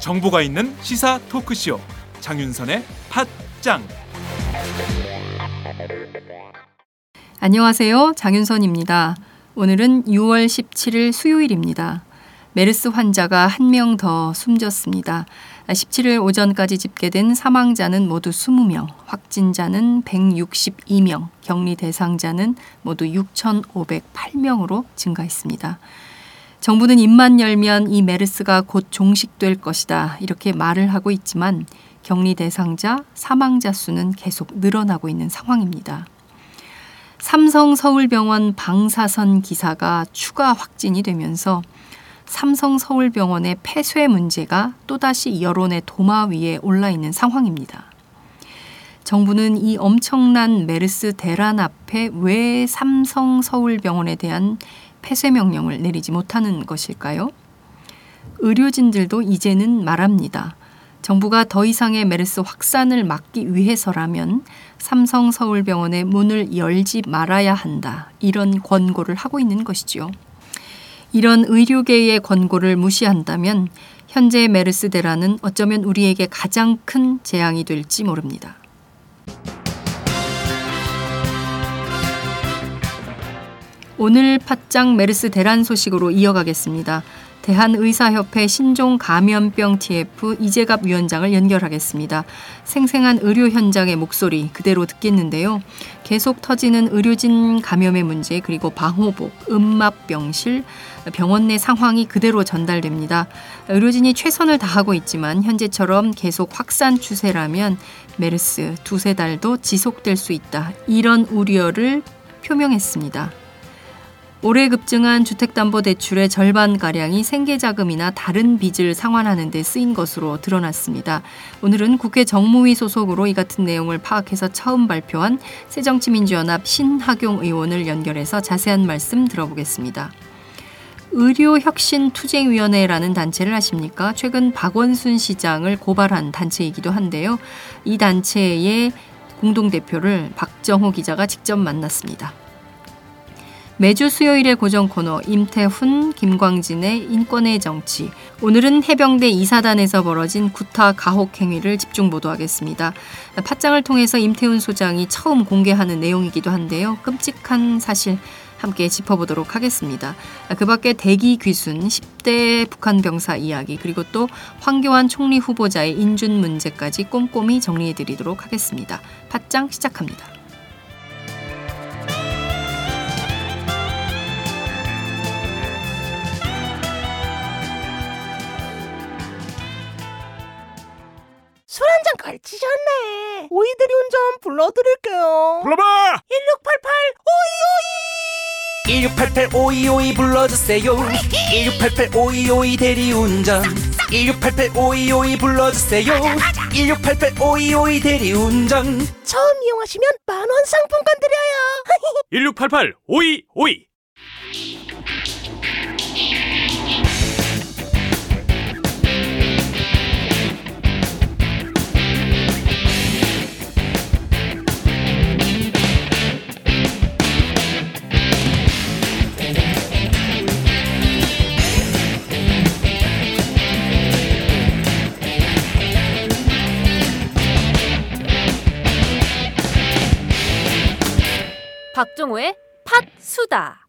정보가 있는 시사 토크쇼 장윤선의 팟짱 안녕하세요. 장윤선입니다. 오늘은 6월 17일 수요일입니다. 메르스 환자가 한 명 더 숨졌습니다. 17일 오전까지 집계된 사망자는 모두 20명, 확진자는 162명, 격리 대상자는 모두 6,508명으로 증가했습니다. 정부는 입만 열면 이 메르스가 곧 종식될 것이다. 이렇게 말을 하고 있지만 격리 대상자, 사망자 수는 계속 늘어나고 있는 상황입니다. 삼성 서울병원 방사선 기사가 추가 확진이 되면서 삼성 서울병원의 폐쇄 문제가 또다시 여론의 도마 위에 올라 있는 상황입니다. 정부는 이 엄청난 메르스 대란 앞에 왜 삼성 서울병원에 대한 폐쇄 명령을 내리지 못하는 것일까요? 의료진들도 이제는 말합니다. 정부가 더 이상의 메르스 확산을 막기 위해서라면 삼성 서울병원의 문을 열지 말아야 한다. 이런 권고를 하고 있는 것이지요. 이런 의료계의 권고를 무시한다면 현재 메르스 대란은 어쩌면 우리에게 가장 큰 재앙이 될지 모릅니다. 오늘 팟짱 메르스 대란 소식으로 이어가겠습니다. 대한의사협회 신종 감염병 TF 이재갑 위원장을 연결하겠습니다. 생생한 의료 현장의 목소리 그대로 듣겠는데요. 계속 터지는 의료진 감염의 문제 그리고 방호복, 음압병실, 병원 내 상황이 그대로 전달됩니다. 의료진이 최선을 다하고 있지만 현재처럼 계속 확산 추세라면 메르스 두세 달도 지속될 수 있다. 이런 우려를 표명했습니다. 올해 급증한 주택담보대출의 절반가량이 생계자금이나 다른 빚을 상환하는 데 쓰인 것으로 드러났습니다. 오늘은 국회 정무위 소속으로 이 같은 내용을 파악해서 처음 발표한 새정치민주연합 신학용 의원을 연결해서 자세한 말씀 들어보겠습니다. 의료혁신투쟁위원회라는 단체를 아십니까? 최근 박원순 시장을 고발한 단체이기도 한데요. 이 단체의 공동대표를 박정호 기자가 직접 만났습니다. 매주 수요일의 고정 코너 임태훈, 김광진의 인권의 정치. 오늘은 해병대 이사단에서 벌어진 구타 가혹 행위를 집중 보도하겠습니다. 팟장을 통해서 임태훈 소장이 처음 공개하는 내용이기도 한데요. 끔찍한 사실 함께 짚어보도록 하겠습니다. 그 밖에 대기 귀순, 10대 북한 병사 이야기, 그리고 또 황교안 총리 후보자의 인준 문제까지 꼼꼼히 정리해드리도록 하겠습니다. 팟장 시작합니다. 걸치셨네. 오이들이 운전 불러드릴게요. 불러봐 1688 1688 5252 오이오이. 불러주세요 1688 5252 대리운전 1688 5252 불러주세요 1688 5252 대리운전 처음 이용하시면 만원 상품권 드려요. 1688 5252 박종호의 팟수다.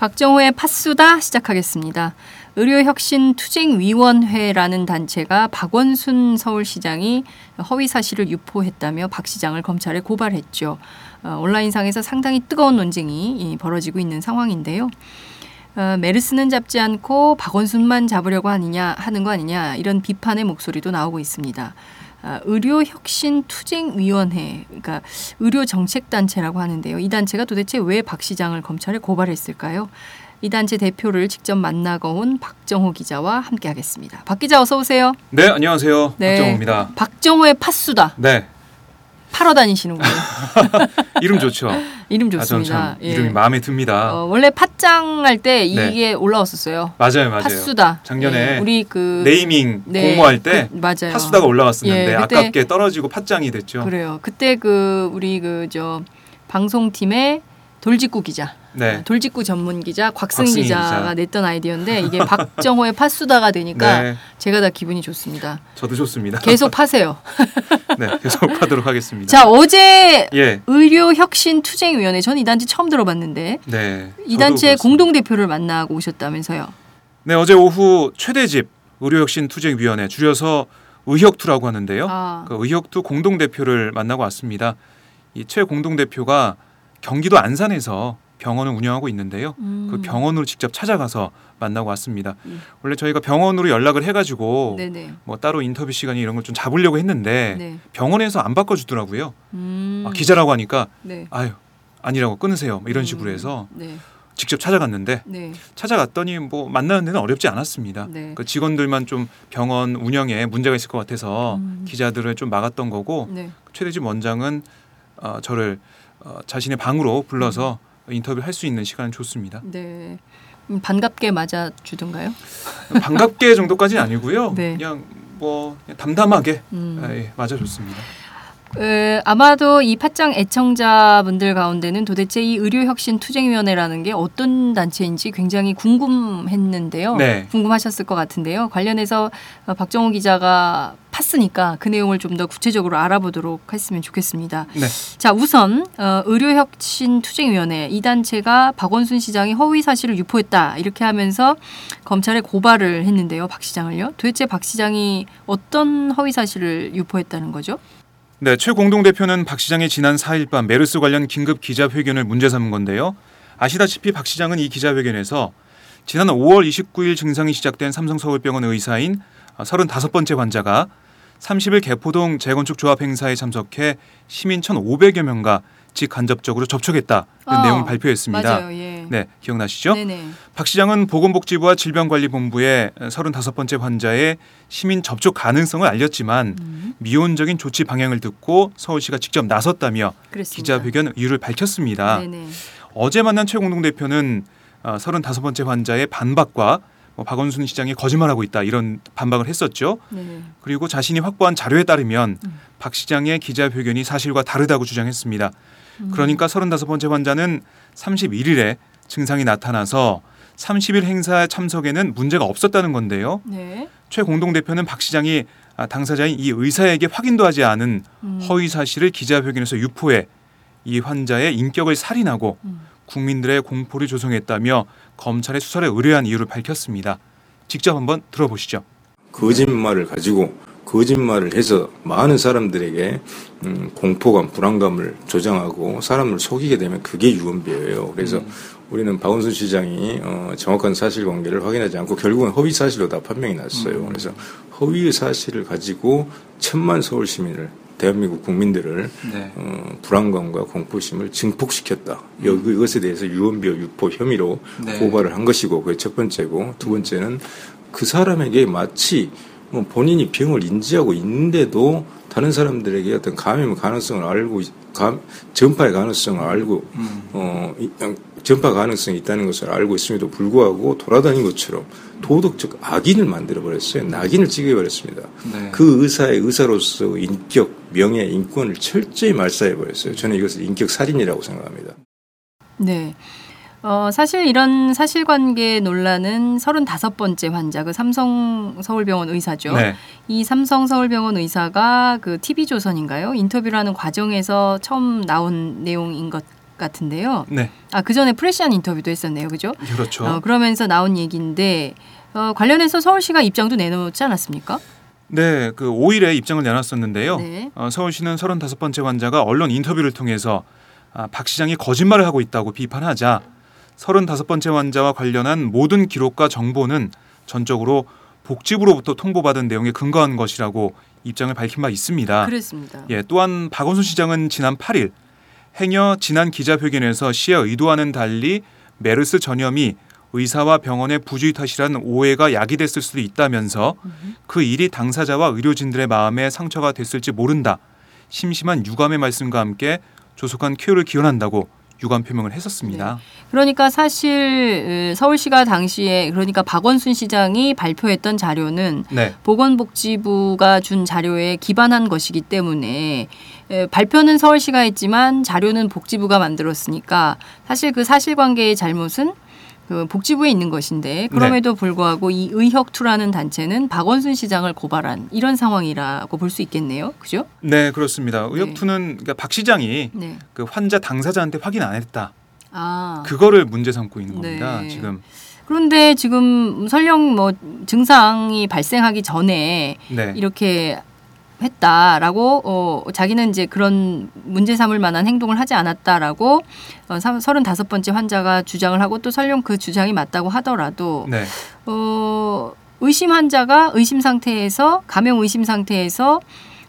박정호의 팟수다 시작하겠습니다. 의료혁신투쟁위원회라는 단체가 박원순 서울시장이 허위 사실을 유포했다며 박 시장을 검찰에 고발했죠. 어, 온라인상에서 상당히 뜨거운 논쟁이 벌어지고 있는 상황인데요. 어, 메르스는 잡지 않고 박원순만 잡으려고 하느냐 하는 거 아니냐 이런 비판의 목소리도 나오고 있습니다. 아, 의료혁신투쟁위원회, 그러니까 의료정책단체라고 하는데요. 이 단체가 도대체 왜 박 시장을 검찰에 고발했을까요? 이 단체 대표를 직접 만나고 온 박정호 기자와 함께하겠습니다. 박 기자 어서 오세요. 네, 안녕하세요. 네. 박정호입니다. 박정호의 팥수다. 네. 팔어 다니시는군요. 이름 좋죠. 이름 아, 좋습니다. 참 이름이 마음에 듭니다. 어, 원래 팥장 할때 네. 이게 올라왔었어요. 맞아요, 맞아요. 팥수다. 작년에 예, 우리 그 네이밍 네, 공모할 때 그, 맞아요. 팥수다가 올라갔었는데 예, 그때- 아깝게 떨어지고 팥장이 됐죠. 그래요. 그때 그 우리 그 저 방송팀의 돌직구 기자, 네. 돌직구 전문 기자 곽승희 곽승희 기자가 기자. 냈던 아이디어인데 이게 박정호의 팥수다가 되니까 네, 제가 다 기분이 좋습니다. 저도 좋습니다. 계속 파세요. 네, 계속 하도록 하겠습니다. 자 어제 예, 의료혁신투쟁위원회 전 이 단체 처음 들어봤는데 네. 이 단체. 공동 대표를 만나고 오셨다면서요. 네, 어제 오후 최대집 의료혁신투쟁위원회 줄여서 의혁투라고 하는데요. 아, 그 의혁투 공동 대표를 만나고 왔습니다. 이 최 공동 대표가 경기도 안산에서 병원을 운영하고 있는데요. 음. 그 병원으로 직접 찾아가서 만나고 왔습니다. 음. 원래 저희가 병원으로 연락을 해가지고 네네. 뭐 따로 인터뷰 시간이 이런 걸 좀 잡으려고 했는데 네. 병원에서 안 바꿔주더라고요. 음. 아, 기자라고 하니까 네. 아유 아니라고 끊으세요. 뭐 이런 음. 식으로 해서 네. 직접 찾아갔는데 네. 찾아갔더니 뭐 만나는 데는 어렵지 않았습니다. 네. 그 직원들만 좀 병원 운영에 문제가 있을 것 같아서 음. 기자들을 좀 막았던 거고 네. 최대집 원장은 어, 저를 어, 자신의 방으로 불러서 음. 인터뷰 할수 있는 시간을 줬습니다. 네. 음, 반갑게 맞아 주던가요? 반갑게 정도까지는 아니고요. 네. 그냥 뭐 그냥 담담하게 음. 아, 예, 맞아 줬습니다. 에, 아마도 이 팟짱 애청자분들 가운데는 도대체 이 의료혁신투쟁위원회라는 게 어떤 단체인지 굉장히 궁금했는데요. 네. 궁금하셨을 것 같은데요. 관련해서 어, 박정호 기자가 팠으니까 그 내용을 좀 더 구체적으로 알아보도록 했으면 좋겠습니다. 네. 자, 우선 어, 의료혁신투쟁위원회 이 단체가 박원순 시장이 허위 사실을 유포했다 이렇게 하면서 검찰에 고발을 했는데요. 박 시장을요. 도대체 박 시장이 어떤 허위 사실을 유포했다는 거죠? 네, 최 공동 대표는 박 시장의 지난 4일 밤 메르스 관련 긴급 기자회견을 문제 삼은 건데요. 아시다시피 박 시장은 이 기자회견에서 지난 5월 29일 증상이 시작된 삼성서울병원 의사인 35번째 환자가 30일 개포동 재건축 조합 행사에 참석해 시민 1,500여 명과 직간접적으로 접촉했다는 어, 내용을 발표했습니다. 예. 네, 기억나시죠? 네네. 박 시장은 보건복지부와 질병관리본부에 35번째 환자의 시민 접촉 가능성을 알렸지만 음, 미온적인 조치 방향을 듣고 서울시가 직접 나섰다며 그랬습니다. 기자회견 이유를 밝혔습니다. 네네. 어제 만난 최 공동 대표는 어, 35번째 환자의 반박과 뭐 박원순 시장이 거짓말하고 있다 이런 반박을 했었죠. 네. 그리고 자신이 확보한 자료에 따르면 음. 박 시장의 기자회견이 사실과 다르다고 주장했습니다. 음. 그러니까 35번째 환자는 31일에 증상이 나타나서 30일 행사 참석에는 문제가 없었다는 건데요. 네. 최 공동 대표는 박 시장이 아, 당사자인 이 의사에게 확인도 하지 않은 음. 허위 사실을 기자회견에서 유포해 이 환자의 인격을 살인하고 음. 국민들의 공포를 조성했다며 검찰의 수사를 의뢰한 이유를 밝혔습니다. 직접 한번 들어보시죠. 거짓말을 가지고 거짓말을 해서 많은 사람들에게 음, 공포감, 불안감을 조장하고 사람을 속이게 되면 그게 유언비어예요. 그래서 우리는 박원순 시장이 어, 정확한 사실관계를 확인하지 않고 결국은 허위 사실로 다 판명이 났어요. 그래서 허위의 사실을 가지고 천만 서울 시민을 대한민국 국민들을 네. 어, 불안감과 공포심을 증폭시켰다. 여기 이것에 대해서 유언비어 유포 혐의로 네. 고발을 한 것이고 그게 첫 번째고 두 번째는 그 사람에게 마치 뭐 본인이 병을 인지하고 있는데도 다른 사람들에게 어떤 감염 가능성을 알고 있- 감, 전파의 가능성을 알고 어 이- 전파 가능성이 있다는 것을 알고 있음에도 불구하고 돌아다닌 것처럼 도덕적 악인을 만들어 버렸어요. 낙인을 찍어 버렸습니다. 네. 그 의사의 의사로서 인격, 명예, 인권을 철저히 말살해 버렸어요. 저는 이것을 인격 살인이라고 생각합니다. 네. 어, 사실 이런 사실관계 논란은 35번째 환자, 그 삼성 서울병원 의사죠. 네. 이 삼성 서울병원 의사가 그 TV조선인가요? 인터뷰를 하는 과정에서 처음 나온 내용인 것 같은데요. 네. 아, 그 전에 프레시안 인터뷰도 했었네요. 그죠? 그렇죠. 어, 그러면서 나온 얘기인데, 어, 관련해서 서울시가 입장도 내놓지 않았습니까? 네, 그 5일에 입장을 내놨었는데요. 네. 어, 서울시는 35번째 환자가 언론 인터뷰를 통해서 아, 박 시장이 거짓말을 하고 있다고 비판하자 35번째 환자와 관련한 모든 기록과 정보는 전적으로 복지부로부터 통보받은 내용에 근거한 것이라고 입장을 밝힌 바 있습니다. 그랬습니다. 예, 또한 박원순 시장은 지난 8일 행여 지난 기자회견에서 시의 의도와는 달리 메르스 전염이 의사와 병원의 부주의 탓이란 오해가 야기됐을 수도 있다면서 그 일이 당사자와 의료진들의 마음에 상처가 됐을지 모른다. 심심한 유감의 말씀과 함께 조속한 쾌유를 기원한다고 유감 표명을 했었습니다. 그러니까 사실 으, 서울시가 당시에 그러니까 박원순 시장이 발표했던 자료는 네. 보건복지부가 준 자료에 기반한 것이기 때문에 에, 발표는 서울시가 했지만 자료는 복지부가 만들었으니까 사실 그 사실관계의 잘못은 그 복지부에 있는 것인데 그럼에도 불구하고 이 의혁투라는 단체는 박원순 시장을 고발한 이런 상황이라고 볼 수 있겠네요. 그죠? 네, 그렇습니다. 의협투는 그러니까 박 시장이 네. 그 환자 당사자한테 확인 안 했다. 아. 그거를 문제 삼고 있는 겁니다. 네. 지금. 그런데 지금 설령 뭐 증상이 발생하기 전에 네. 이렇게 했다라고 어 자기는 이제 그런 문제 삼을 만한 행동을 하지 않았다라고 어 35번째 환자가 주장을 하고 또 설령 그 주장이 맞다고 하더라도 네. 어 의심 환자가 의심 상태에서 감염 의심 상태에서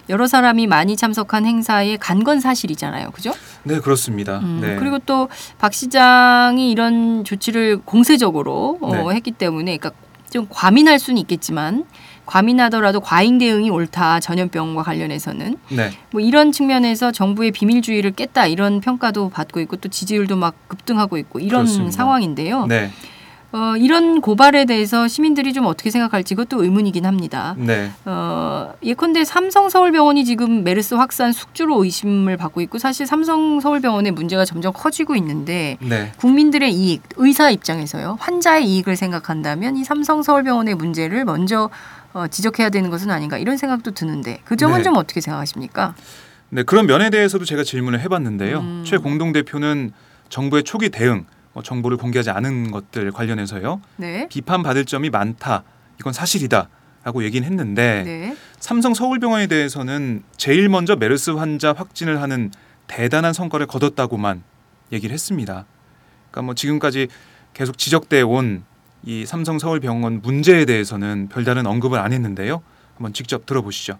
여러 사람이 많이 참석한 행사에 간 건 사실이잖아요. 그죠? 네, 그렇습니다. 음, 네. 그리고 또 박 시장이 이런 조치를 공세적으로 어, 네. 했기 때문에 그러니까 좀 과민할 수는 있겠지만 과민하더라도 과잉 대응이 옳다 전염병과 관련해서는 네. 뭐 이런 측면에서 정부의 비밀주의를 깼다 이런 평가도 받고 있고 또 지지율도 막 급등하고 있고 이런 그렇습니다. 상황인데요. 네. 어, 이런 고발에 대해서 시민들이 좀 어떻게 생각할지 그것도 의문이긴 합니다. 네. 어, 예컨대 삼성 서울병원이 지금 메르스 확산 숙주로 의심을 받고 있고 사실 삼성 서울병원의 문제가 점점 커지고 있는데 네. 국민들의 이익, 의사 입장에서요. 환자의 이익을 생각한다면 이 삼성 서울병원의 문제를 먼저 어, 지적해야 되는 것은 아닌가 이런 생각도 드는데 그 점은 네. 좀 어떻게 생각하십니까? 네, 그런 면에 대해서도 제가 질문을 해봤는데요. 음. 최 공동 대표는 정부의 초기 대응, 뭐 정보를 공개하지 않은 것들 관련해서요 네. 비판 받을 점이 많다. 이건 사실이다 라고 얘기는 했는데 네. 삼성 서울병원에 대해서는 제일 먼저 메르스 환자 확진을 하는 대단한 성과를 거뒀다고만 얘기를 했습니다. 그러니까 뭐 지금까지 계속 지적돼 온 이 삼성 서울병원 문제에 대해서는 별다른 언급을 안 했는데요. 한번 직접 들어보시죠.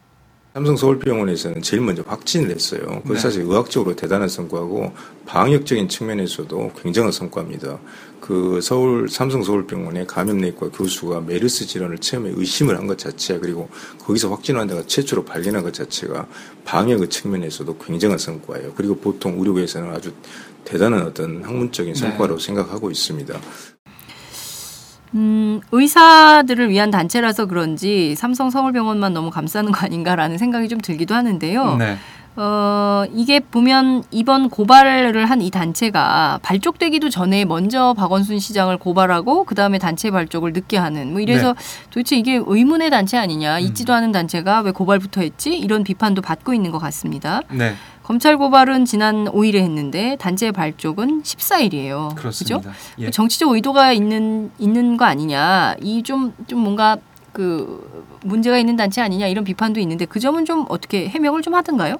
삼성 서울병원에서는 제일 먼저 확진을 했어요. 그건 네. 사실 의학적으로 대단한 성과고 방역적인 측면에서도 굉장한 성과입니다. 그 서울 삼성 서울병원의 감염내과 교수가 메르스 질환을 처음에 의심을 한 것 자체 그리고 거기서 확진 환자가 최초로 발견한 것 자체가 방역의 측면에서도 굉장한 성과예요. 그리고 보통 의료계에서는 아주 대단한 어떤 학문적인 성과로 생각하고 있습니다. 음, 의사들을 위한 단체라서 그런지 삼성 서울병원만 너무 감싸는 거 아닌가라는 생각이 좀 들기도 하는데요. 네. 어, 이게 보면 이번 고발을 한 이 단체가 발족되기도 전에 먼저 박원순 시장을 고발하고 그 다음에 단체 발족을 늦게 하는 뭐 이래서 도대체 이게 의문의 단체 아니냐 있지도 않은 단체가 왜 고발부터 했지 이런 비판도 받고 있는 것 같습니다. 네. 검찰 고발은 지난 5일에 했는데 단체 발족은 14일이에요. 그렇습니다. 예. 정치적 의도가 있는 있는 거 아니냐 이좀좀 뭔가 그 문제가 있는 단체 아니냐 이런 비판도 있는데 그 점은 좀 어떻게 해명을 좀 하던가요?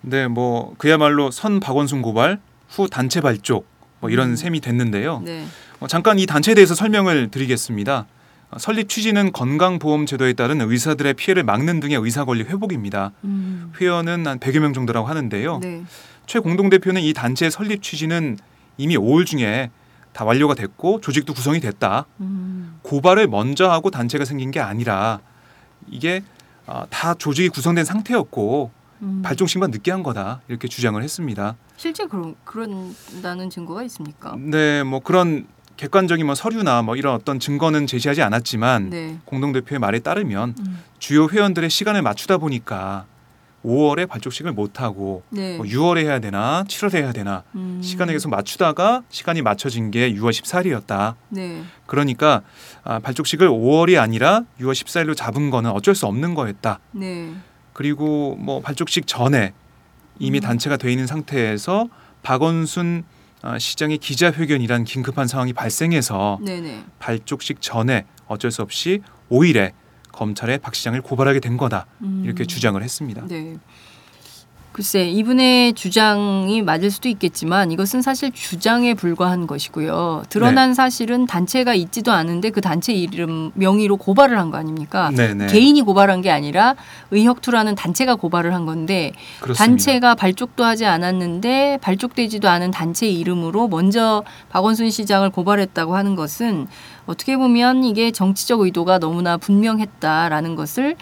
네, 뭐 그야말로 선 박원순 고발 후 단체 발족 뭐 이런 셈이 됐는데요. 네. 어, 잠깐 이 단체에 대해서 설명을 드리겠습니다. 어, 설립 취지는 건강보험제도에 따른 의사들의 피해를 막는 등의 의사 권리 회복입니다. 음. 회원은 한 100여 명 정도라고 하는데요. 네. 최 공동 대표는 이 단체의 설립 취지는 이미 5월 중에 다 완료가 됐고 조직도 구성이 됐다. 음. 고발을 먼저 하고 단체가 생긴 게 아니라 이게 어, 다 조직이 구성된 상태였고 음. 발족식만 늦게 한 거다 이렇게 주장을 했습니다. 실제 그런 그런다는 증거가 있습니까? 네, 뭐 그런 객관적인 뭐 서류나 뭐 이런 어떤 증거는 제시하지 않았지만 네. 공동 대표의 말에 따르면 음. 주요 회원들의 시간을 맞추다 보니까 5월에 발족식을 못 하고 네. 뭐 6월에 해야 되나 7월에 해야 되나 음. 시간을 계속 맞추다가 시간이 맞춰진 게 6월 14일이었다. 네. 그러니까 아, 발족식을 5월이 아니라 6월 14일로 잡은 거는 어쩔 수 없는 거였다. 네. 그리고 뭐 발족식 전에 이미 음. 단체가 돼 있는 상태에서 박원순 아, 시장의 기자회견이란 긴급한 상황이 발생해서 네, 네. 발족식 전에 어쩔 수 없이 5일에 검찰에 박 시장을 고발하게 된 거다 음. 이렇게 주장을 했습니다. 네. 글쎄 이분의 주장이 맞을 수도 있겠지만 이것은 사실 주장에 불과한 것이고요. 드러난 사실은 단체가 있지도 않은데 그 단체 이름 명의로 고발을 한 거 아닙니까? 네 네 개인이 고발한 게 아니라 의혁투라는 단체가 고발을 한 건데 그렇습니다. 단체가 발족도 하지 않았는데 발족되지도 않은 단체 이름으로 먼저 박원순 시장을 고발했다고 하는 것은 어떻게 보면 이게 정치적 의도가 너무나 분명했다라는 것을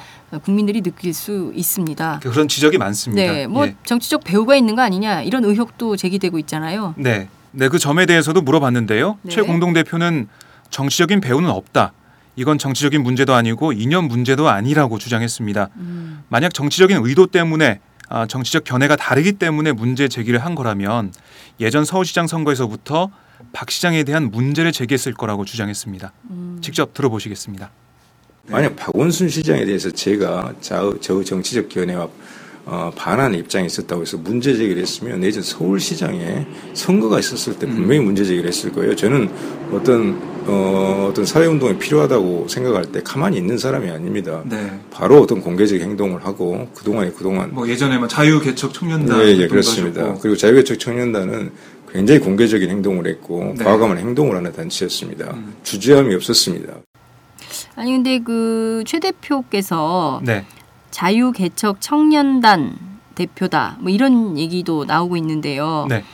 국민들이 느낄 수 있습니다. 그런 지적이 많습니다. 네, 뭐 예. 정치적 배후가 있는 거 아니냐 이런 의혹도 제기되고 있잖아요. 네. 네, 그 점에 대해서도 물어봤는데요. 네. 최 공동 대표는 정치적인 배후는 없다. 이건 정치적인 문제도 아니고 이념 문제도 아니라고 주장했습니다. 음, 만약 정치적인 의도 때문에 아, 정치적 견해가 다르기 때문에 문제 제기를 한 거라면 예전 서울시장 선거에서부터 박 시장에 대한 문제를 제기했을 거라고 주장했습니다. 음. 직접 들어보시겠습니다. 만약 박원순 시장에 대해서 제가 자, 저 정치적 견해와 어, 반하는 입장이 있었다고 해서 문제 제기를 했으면 내전 서울시장에 선거가 있었을 때 분명히 문제 제기를 했을 거예요. 저는 어떤 어, 어떤 사회운동이 필요하다고 생각할 때 가만히 있는 사람이 아닙니다. 네. 바로 어떤 공개적 행동을 하고 그동안에 그동안 뭐 예전에 뭐 자유개척 청년단 네, 예, 그렇습니다. 그리고 자유개척 청년단은 굉장히 공개적인 행동을 했고 네. 과감한 행동을 하는 단체였습니다. 음. 주저함이 없었습니다. 아니 근데 그 최 대표께서 네. 자유 개척 청년단 대표다 뭐 이런 얘기도 나오고 있는데요. 네.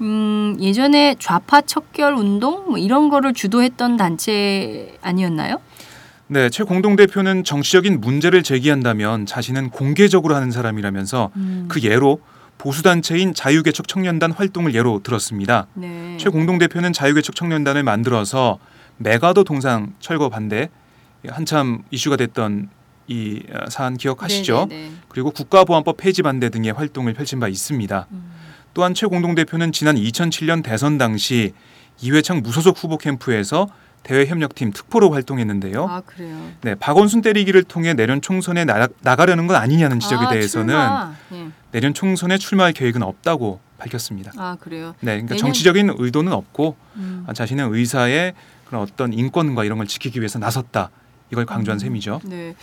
음, 예전에 좌파 척결 운동 뭐 이런 거를 주도했던 단체 아니었나요? 네, 최 공동 대표는 정치적인 문제를 제기한다면 자신은 공개적으로 하는 사람이라면서 음, 그 예로 보수 단체인 자유개척 청년단 활동을 예로 들었습니다. 네. 최 공동 대표는 자유개척 청년단을 만들어서 메가더 동상 철거 반대 한참 이슈가 됐던 이 어, 사안 기억하시죠? 네, 네, 네. 그리고 국가보안법 폐지 반대 등의 활동을 펼친 바 있습니다. 음. 또한 최 공동 대표는 지난 2007년 대선 당시 이회창 무소속 후보 캠프에서 대외 협력팀 특보로 활동했는데요. 아 그래요. 네, 박원순 때리기를 통해 내년 총선에 나, 나가려는 건 아니냐는 지적에 아, 대해서는. 예. 내년 총선에 출마할 계획은 없다고 밝혔습니다. 아 그래요. 네, 그러니까 내년- 정치적인 의도는 없고 음. 아, 자신의 의사의 그런 어떤 인권과 이런 걸 지키기 위해서 나섰다. 이걸 강조한 음. 셈이죠. 네.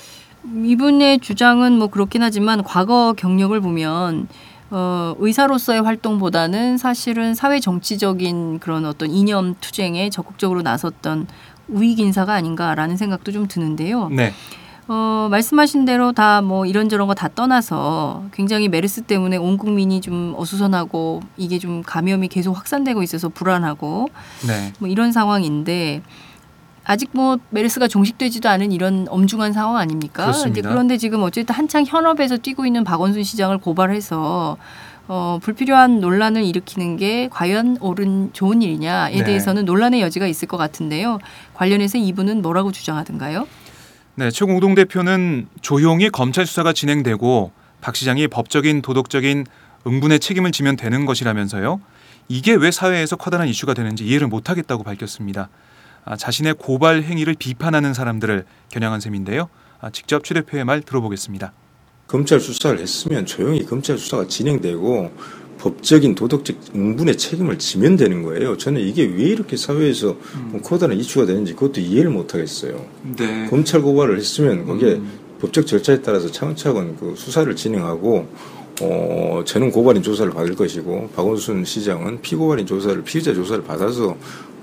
이분의 주장은 뭐 그렇긴 하지만 과거 경력을 보면 어, 의사로서의 활동보다는 사실은 사회 정치적인 그런 어떤 이념 투쟁에 적극적으로 나섰던 우익 인사가 아닌가라는 생각도 좀 드는데요. 네, 어, 말씀하신 대로 다 뭐 이런저런 거 다 떠나서 굉장히 메르스 때문에 온 국민이 좀 어수선하고 이게 좀 감염이 계속 확산되고 있어서 불안하고 네, 뭐 이런 상황인데 아직 뭐 메르스가 종식되지도 않은 이런 엄중한 상황 아닙니까? 그렇습니다. 그런데 지금 어쨌든 한창 현업에서 뛰고 있는 박원순 시장을 고발해서 어, 불필요한 논란을 일으키는 게 과연 옳은 좋은 일이냐에 네. 대해서는 논란의 여지가 있을 것 같은데요. 관련해서 이분은 뭐라고 주장하던가요? 네. 최 공동 대표는 조용히 검찰 수사가 진행되고 박 시장이 법적인 도덕적인 응분의 책임을 지면 되는 것이라면서요. 이게 왜 사회에서 커다란 이슈가 되는지 이해를 못하겠다고 밝혔습니다. 아, 자신의 고발 행위를 비판하는 사람들을 겨냥한 셈인데요. 아, 직접 최 대표의 말 들어보겠습니다. 검찰 수사를 했으면 조용히 검찰 수사가 진행되고 법적인 도덕적 응분의 책임을 지면 되는 거예요. 저는 이게 왜 이렇게 사회에서 뭐 커다란 이슈가 되는지 그것도 이해를 못 하겠어요. 네. 검찰 고발을 했으면 거기에 음. 법적 절차에 따라서 차근차근 그 수사를 진행하고 어 저는 고발인 조사를 받을 것이고 박원순 시장은 피고발인 조사를 피의자 조사를 받아서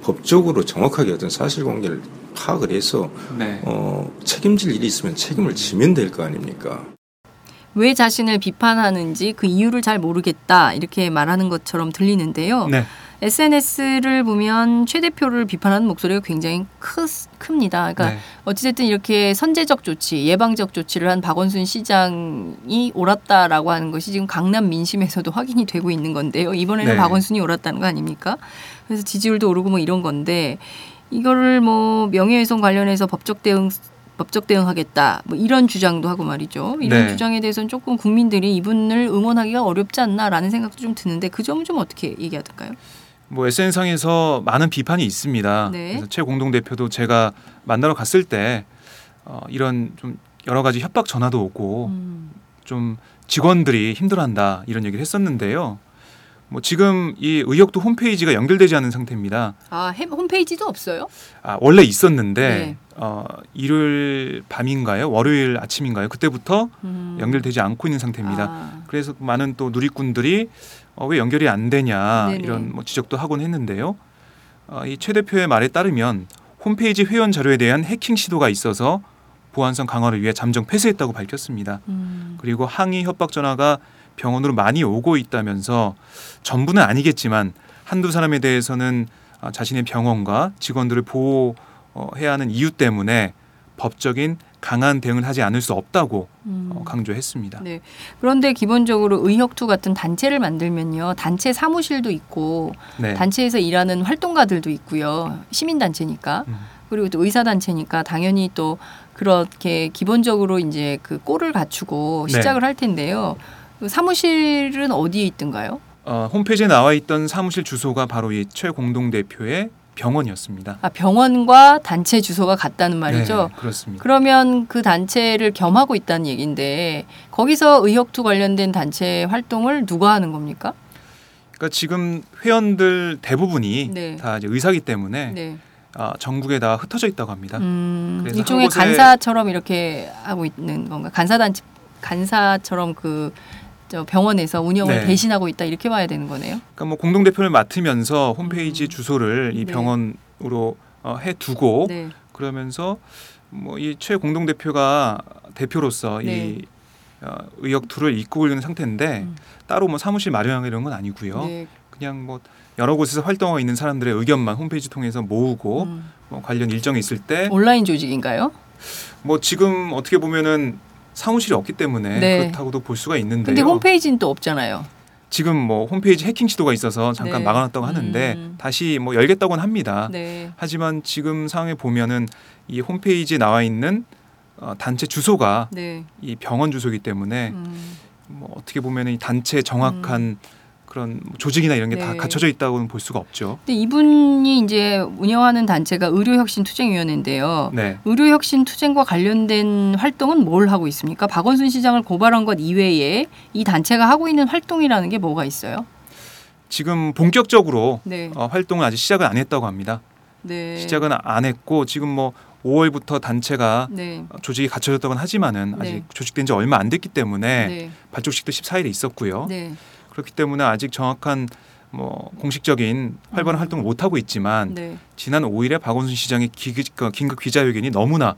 법적으로 정확하게 어떤 사실관계를 파악을 해서 네. 어 책임질 일이 있으면 책임을 지면 될 거 아닙니까? 왜 자신을 비판하는지 그 이유를 잘 모르겠다 이렇게 말하는 것처럼 들리는데요. 네. SNS를 보면 최 대표를 비판하는 목소리가 굉장히 크, 큽니다. 그러니까 네. 어찌됐든 이렇게 선제적 조치, 예방적 조치를 한 박원순 시장이 옳았다라고 하는 것이 지금 강남 민심에서도 확인이 되고 있는 건데요. 이번에는 네. 박원순이 옳았다는 거 아닙니까? 그래서 지지율도 오르고 뭐 이런 건데 이거를 뭐 명예훼손 관련해서 법적 대응 법적 대응하겠다 뭐 이런 주장도 하고 말이죠. 이런 네. 주장에 대해서는 조금 국민들이 이분을 응원하기가 어렵지 않나라는 생각도 좀 드는데 그 점은 좀 어떻게 얘기하던가요? 뭐 SN상에서 많은 비판이 있습니다. 네. 그래서 최 공동 대표도 제가 만나러 갔을 때 어, 이런 좀 여러 가지 협박 전화도 오고 음. 좀 직원들이 힘들어한다 이런 얘기를 했었는데요. 뭐 지금 이 의혹도 홈페이지가 연결되지 않은 상태입니다. 아 햄- 홈페이지도 없어요? 아, 원래 있었는데 네. 어, 일요일 밤인가요? 월요일 아침인가요? 그때부터 음. 연결되지 않고 있는 상태입니다. 아, 그래서 많은 또 누리꾼들이 어, 왜 연결이 안 되냐 네네. 이런 뭐 지적도 하곤 했는데요. 어, 이최 대표의 말에 따르면 홈페이지 회원 자료에 대한 해킹 시도가 있어서 보안성 강화를 위해 잠정 폐쇄했다고 밝혔습니다. 음. 그리고 항의 협박 전화가 병원으로 많이 오고 있다면서 전부는 아니겠지만 한두 사람에 대해서는 아, 자신의 병원과 직원들을 보호해야 하는 이유 때문에 법적인 강한 대응을 하지 않을 수 없다고 음. 어, 강조했습니다. 네. 그런데 기본적으로 의혁투 같은 단체를 만들면요. 단체 사무실도 있고 네. 단체에서 일하는 활동가들도 있고요. 시민 단체니까. 음. 그리고 또 의사 단체니까 당연히 또 그렇게 기본적으로 이제 그 꼴을 갖추고 네. 시작을 할 텐데요. 그 사무실은 어디에 있던가요? 어, 홈페이지에 나와 있던 사무실 주소가 바로 이 최 공동 대표의 병원이었습니다. 아, 병원과 단체 주소가 같다는 말이죠. 네, 그렇습니다. 그러면 그 단체를 겸하고 있다는 얘기인데 거기서 의혁투 관련된 단체 활동을 누가 하는 겁니까? 그러니까 지금 회원들 대부분이 네. 다 이제 의사기 때문에 네. 아, 전국에 다 흩어져 있다고 합니다. 음, 일종의 간사처럼 이렇게 하고 있는 건가? 간사단체 간사처럼 그 저 병원에서 운영을 네. 대신하고 있다 이렇게 봐야 되는 거네요. 그러니까 뭐 공동 대표를 맡으면서 홈페이지 음. 주소를 이 네. 병원으로 어, 해 두고 네. 그러면서 뭐 이 최 공동 대표가 대표로서 네. 이 어, 의역 이끌고 있는 상태인데 음. 따로 뭐 사무실 마련하고 이런 건 아니고요. 네. 그냥 뭐 여러 곳에서 활동하고 있는 사람들의 의견만 홈페이지 통해서 모으고 음. 뭐 관련 일정이 있을 때뭐 온라인 조직인가요? 지금 어떻게 보면은 사무실이 없기 때문에 네. 그렇다고도 볼 수가 있는데요. 근데 홈페이지는 또 없잖아요. 지금 뭐 홈페이지 해킹 시도가 있어서 잠깐 네. 막아놨다고 하는데 음. 다시 뭐 열겠다고는 합니다. 네. 하지만 지금 상황에 보면은 이 홈페이지에 나와 있는 어, 단체 주소가 네. 이 병원 주소이기 때문에 음. 뭐 어떻게 보면 이 단체 정확한 그런 뭐 조직이나 이런 게다 네. 갖춰져 있다고는 볼 수가 없죠. 근데 이분이 이제 운영하는 단체가 의료혁신투쟁위원회인데요. 네. 의료혁신 투쟁과 관련된 활동은 뭘 하고 있습니까? 박원순 시장을 고발한 것 이외에 이 단체가 하고 있는 활동이라는 게 뭐가 있어요? 지금 본격적으로 네. 어, 활동을 아직 시작을 안 했다고 합니다. 네. 시작은 안 했고 지금 뭐 5월부터 단체가 네. 조직이 갖춰졌다고는 하지만은 네. 아직 조직된 지 얼마 안 됐기 때문에 네. 발족식도 14일에 있었고요. 네. 그렇기 때문에 아직 정확한 뭐 공식적인 활발한 음. 활동을 못 하고 있지만 네. 지난 5일에 박원순 시장의 기, 그 긴급 기자회견이 너무나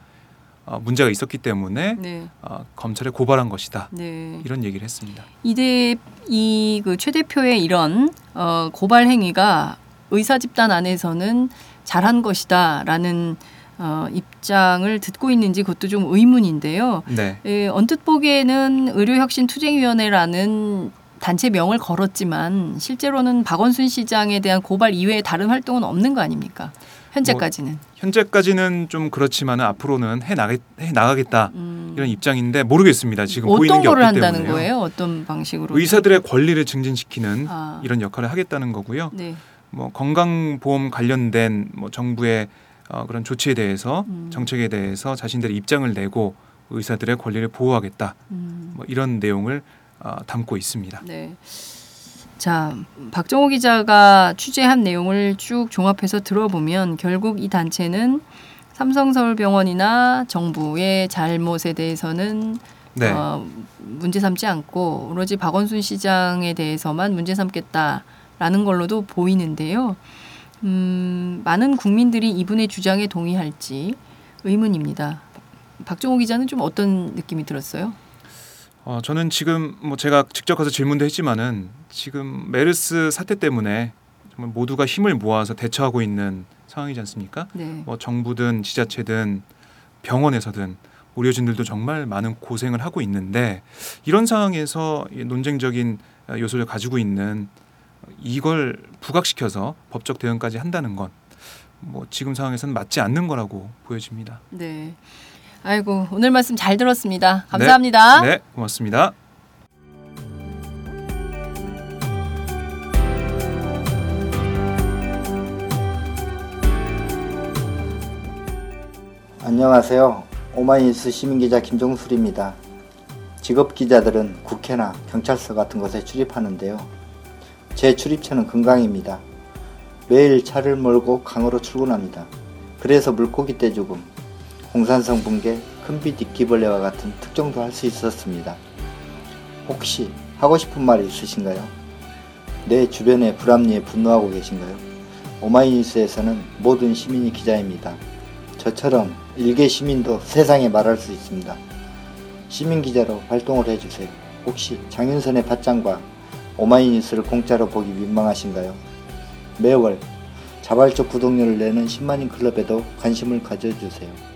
어, 문제가 있었기 때문에 네. 어, 검찰에 고발한 것이다. 네. 이런 얘기를 했습니다. 이대 이그 최 대표의 이런 어, 고발 행위가 의사 집단 안에서는 잘한 것이다라는 어, 입장을 듣고 있는지 그것도 좀 의문인데요. 네. 예, 언뜻 보기에는 의료혁신투쟁위원회라는 단체 명을 걸었지만 실제로는 박원순 시장에 대한 고발 이외에 다른 활동은 없는 거 아닙니까? 현재까지는. 현재까지는 좀 그렇지만 앞으로는 해 나가 해 나가겠다 음, 이런 입장인데 모르겠습니다. 지금 보이는 어떤 게 거를 없기 한다는 때문에요. 거예요? 어떤 방식으로? 의사들의 권리를 증진시키는 아, 이런 역할을 하겠다는 거고요. 네. 뭐 건강보험 관련된 뭐 정부의 어, 그런 조치에 대해서 음. 정책에 대해서 자신들의 입장을 내고 의사들의 권리를 보호하겠다 음. 뭐 이런 내용을 어, 담고 있습니다. 네. 자, 박정호 기자가 취재한 내용을 쭉 종합해서 들어보면 결국 이 단체는 삼성서울병원이나 정부의 잘못에 대해서는 네, 어, 문제 삼지 않고 오로지 박원순 시장에 대해서만 문제 삼겠다라는 걸로도 보이는데요. 음, 많은 국민들이 이분의 주장에 동의할지 의문입니다. 박정호 기자는 좀 어떤 느낌이 들었어요? 어, 저는 지금 뭐 제가 직접 가서 질문도 했지만은 지금 메르스 사태 때문에 정말 모두가 힘을 모아서 대처하고 있는 상황이지 않습니까? 네. 뭐 정부든 지자체든 병원에서든 의료진들도 정말 많은 고생을 하고 있는데 이런 상황에서 이 논쟁적인 요소를 가지고 있는 이걸 부각시켜서 법적 대응까지 한다는 건 뭐 지금 상황에서는 맞지 않는 거라고 보여집니다. 네. 아이고 오늘 말씀 잘 들었습니다. 감사합니다. 네, 고맙습니다. 안녕하세요. 오마이뉴스 시민기자 김종술입니다. 직업 기자들은 국회나 경찰서 같은 곳에 출입하는데요. 제 출입처는 금강입니다. 매일 차를 몰고 강으로 출근합니다. 그래서 물고기 떼죽음, 홍산성 붕괴, 큰비 뒷기벌레와 같은 특종도 할 수 있었습니다. 혹시 하고 싶은 말이 있으신가요? 내 주변의 불합리에 분노하고 계신가요? 오마이뉴스에서는 모든 시민이 기자입니다. 저처럼 일개 시민도 세상에 말할 수 있습니다. 시민 기자로 활동을 해주세요. 혹시 장윤선의 팟짱과 오마이뉴스를 공짜로 보기 민망하신가요? 매월 자발적 구독료를 내는 10만인 클럽에도 관심을 가져주세요.